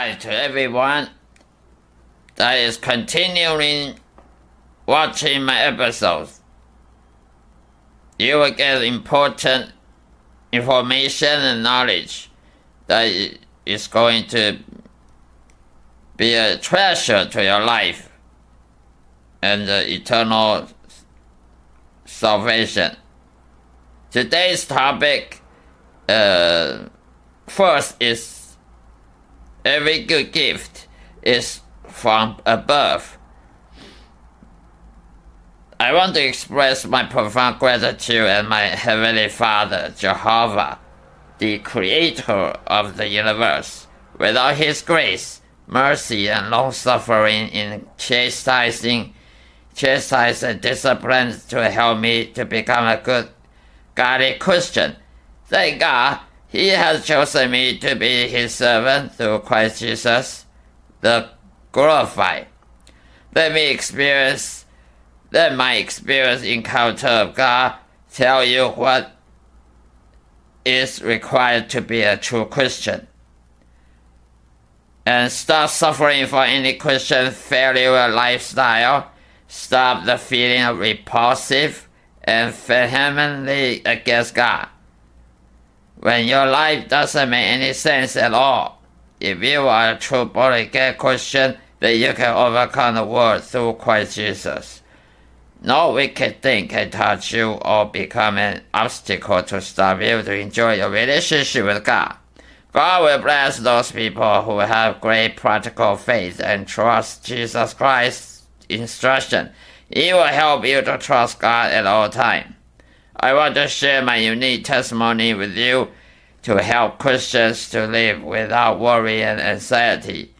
Hi to everyone that is continuing watching my episodes. You will get important information and knowledge that is going to be a treasure to your life and eternal salvation. Today's topic, uh, first is every good gift is from above. I want to express my profound gratitude and my Heavenly Father, Jehovah, the Creator of the universe. Without His grace, mercy, and long suffering in chastising, chastise and discipline to help me to become a good, godly Christian. Thank God, He has chosen me to be His servant through Christ Jesus, the glorified. Let me experience, let my experience encounter of God tell you what is required to be a true Christian. And stop suffering for any Christian failure lifestyle. Stop the feeling of repulsive and vehemently against God. When your life doesn't make any sense at all, if you are a true born again Christian, then you can overcome the world through Christ Jesus. No wicked thing can touch you or become an obstacle to stop you to enjoy your relationship with God. God will bless those people who have great practical faith and trust Jesus Christ's instruction. He will help you to trust God at all times. I want to share my unique testimony with you to help Christians to live without worry and anxiety.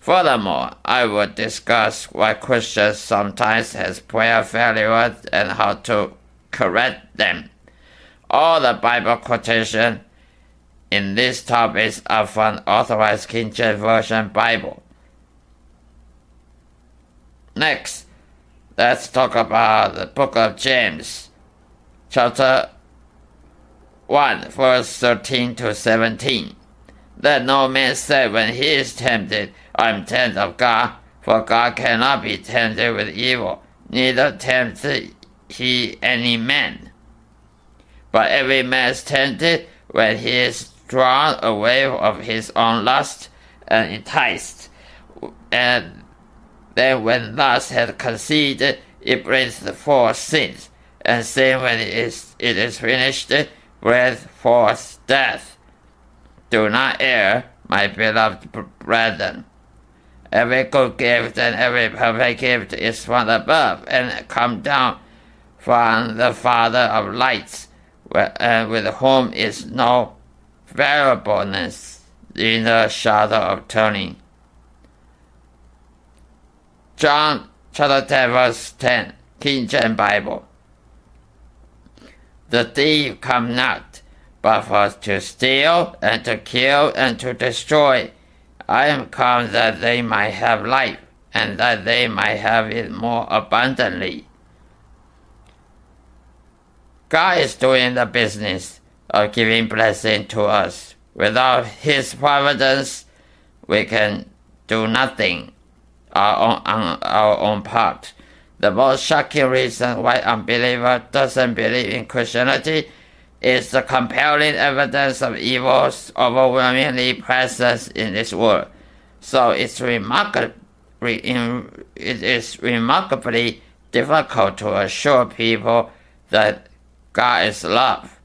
Furthermore, I will discuss why Christians sometimes has prayer failures and how to correct them. All the Bible quotation in these topics are from Authorized King James Version Bible. Next, let's talk about the book of James, chapter 1, verse 13 to 17. Let no man say when he is tempted, I am tempted of God, for God cannot be tempted with evil, neither tempted he any man. But every man is tempted when he is drawn away of his own lust and enticed. And then when lust has conceived, it brings forth sin, and sin when it is, it is finished, with forth death. Do not err, my beloved brethren. Every good gift and every perfect gift is from above and come down from the Father of lights, and uh, with whom is no variableness in the shadow of turning. John chapter 10 verse 10, King James Bible. The thief come not, but for to steal and to kill and to destroy. I am come that they might have life, and that they might have it more abundantly. God is doing the business of giving blessing to us. Without His providence, we can do nothing our own, on our own part. The most shocking reason why unbeliever doesn't believe in Christianity is the compelling evidence of evil's overwhelmingly presence in this world. So it's it is remarkably difficult to assure people that God is love.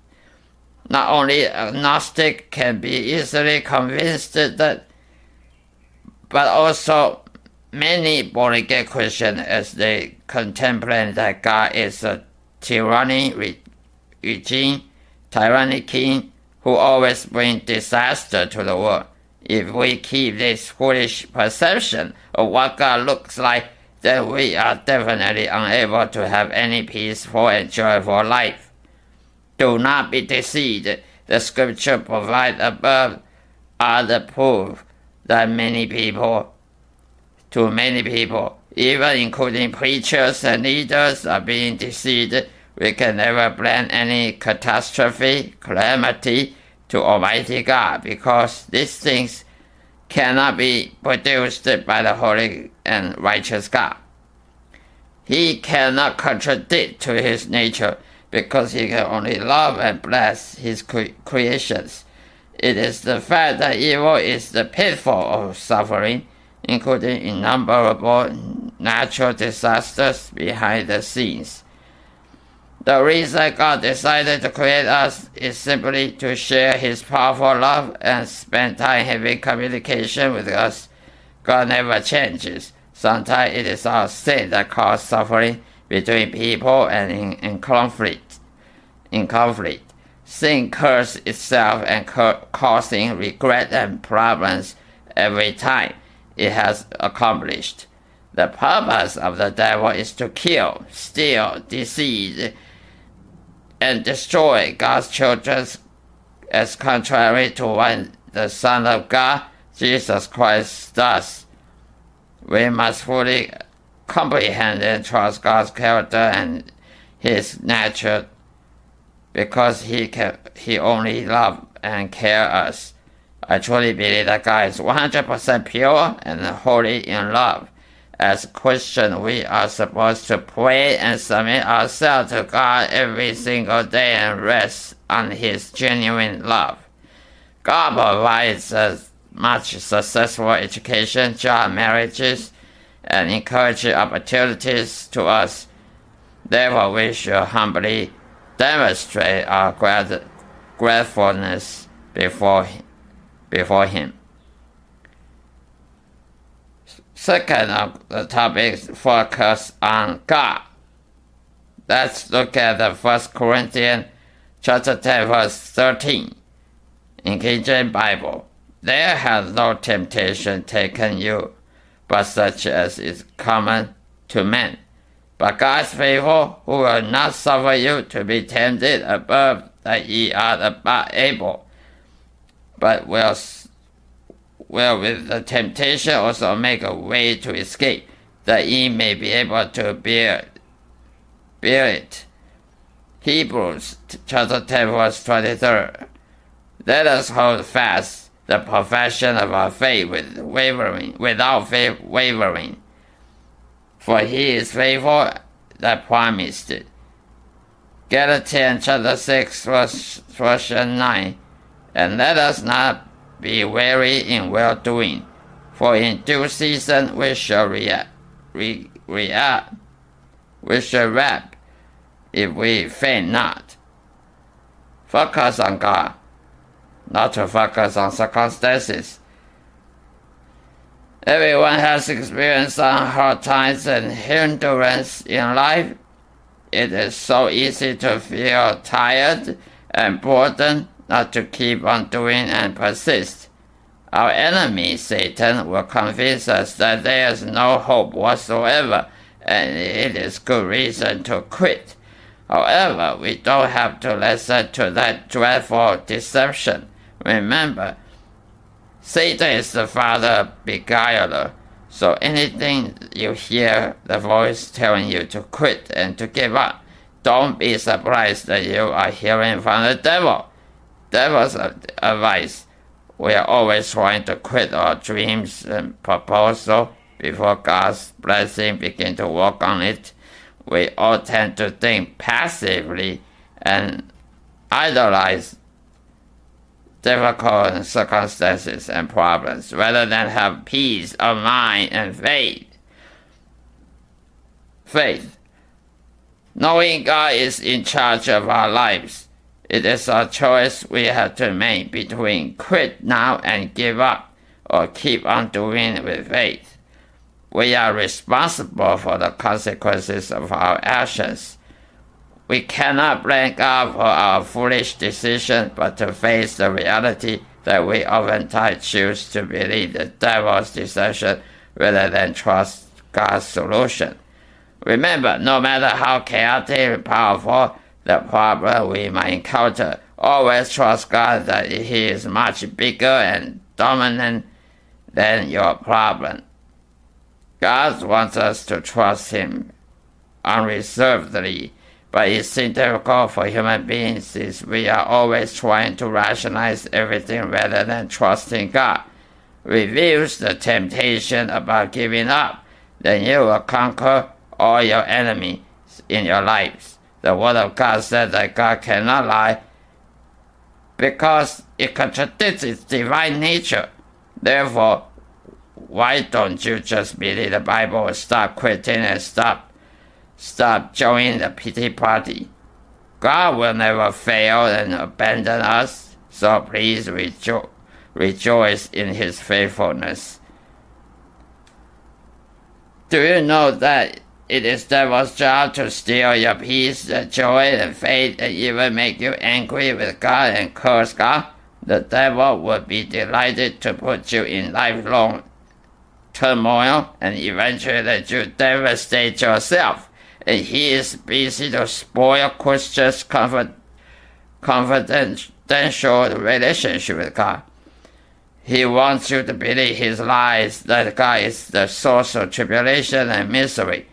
Not only agnostic can be easily convinced that, but also many again Christians, as they contemplate that God is a tyranny regime, tyrannic king who always brings disaster to the world. If we keep this foolish perception of what God looks like, then we are definitely unable to have any peaceful and joyful life. Do not be deceived. The scripture provided above are the proof that many people to many people, even including preachers and leaders, are being deceived. We can never blame any catastrophe, calamity to Almighty God because these things cannot be produced by the holy and righteous God. He cannot contradict to his nature because he can only love and bless his cre- creations. It is the fact that evil is the pitfall of suffering, including innumerable natural disasters behind the scenes. The reason God decided to create us is simply to share His powerful love and spend time having communication with us. God never changes. Sometimes it is our sin that causes suffering between people and in, in conflict. In conflict, sin curses itself and causing regret and problems every time it has accomplished. The purpose of the devil is to kill, steal, deceive, and destroy God's children as contrary to what the Son of God, Jesus Christ, does. We must fully comprehend and trust God's character and His nature because He can, He only loves and cares us. I truly believe that God is 100% pure and holy in love as Christians, we are supposed to pray and submit ourselves to God every single day and rest on His genuine love. God provides us much successful education, job, marriages, and encouraging opportunities to us. Therefore, we should humbly demonstrate our gratefulness before, before Him. Second of the topics focus on God. Let's look at the First Corinthians chapter 10 verse 13 in King James Bible. There has no temptation taken you, but such as is common to men. But God's faithful, who will not suffer you to be tempted above that ye are about able, but will will with the temptation also make a way to escape, that ye may be able to bear, bear it. Hebrews chapter 10 verse 23. Let us hold fast the profession of our faith with wavering, without wavering. For he is faithful that promised it. Galatians chapter 6 verse, verse 9. And let us not be weary in well doing, for in due season we shall react, re, react, we shall reap if we faint not. Focus on God, not to focus on circumstances. Everyone has experienced some hard times and hindrance in life. It is so easy to feel tired and burdened not to keep on doing and persist. Our enemy, Satan, will convince us that there is no hope whatsoever and it is good reason to quit. However, we don't have to listen to that dreadful deception. Remember, Satan is the father beguiler, so anything you hear the voice telling you to quit and to give up, don't be surprised that you are hearing from the devil. That was advice. We are always trying to quit our dreams and proposal before God's blessing begin to work on it. We all tend to think passively and idolize difficult circumstances and problems rather than have peace of mind and faith. Faith. Knowing God is in charge of our lives it is a choice we have to make between quit now and give up or keep on doing with faith. We are responsible for the consequences of our actions. We cannot blame God for our foolish decision, but to face the reality that we oftentimes choose to believe the devil's deception rather than trust God's solution. Remember, no matter how chaotic and powerful the problem we might encounter. Always trust God that He is much bigger and dominant than your problem. God wants us to trust Him unreservedly, but it seems difficult for human beings since we are always trying to rationalize everything rather than trusting God. reveals the temptation about giving up, then you will conquer all your enemies in your lives. The Word of God says that God cannot lie because it contradicts its divine nature. Therefore, why don't you just believe the Bible and stop quitting and stop stop joining the pity party? God will never fail and abandon us, so please rejo- rejoice in his faithfulness. Do you know that it is devil's job to steal your peace, and joy, and faith, and even make you angry with God and curse God? The devil would be delighted to put you in lifelong turmoil and eventually let you devastate yourself. And he is busy to spoil Christians' confidential relationship with God. He wants you to believe his lies that God is the source of tribulation and misery.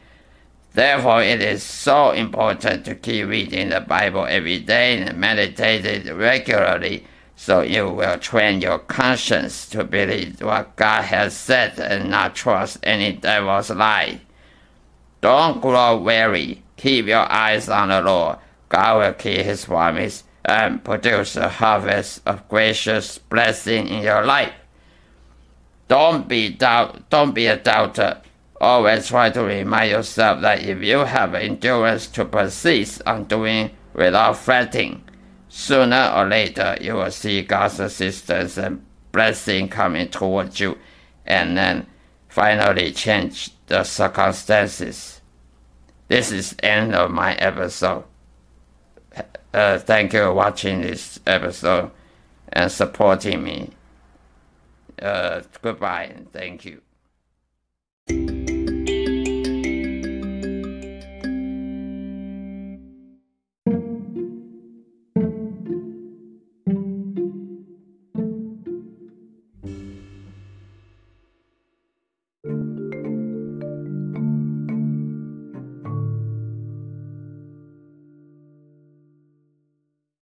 Therefore, it is so important to keep reading the Bible every day and meditate it regularly so you will train your conscience to believe what God has said and not trust any devil's lie. Don't grow weary. Keep your eyes on the Lord. God will keep his promise and produce a harvest of gracious blessing in your life. Don't be doubt don't be a doubter. Always try to remind yourself that if you have endurance to persist on doing without fretting, sooner or later you will see God's assistance and blessing coming towards you and then finally change the circumstances. This is end of my episode. Uh, thank you for watching this episode and supporting me. Uh, goodbye and thank you.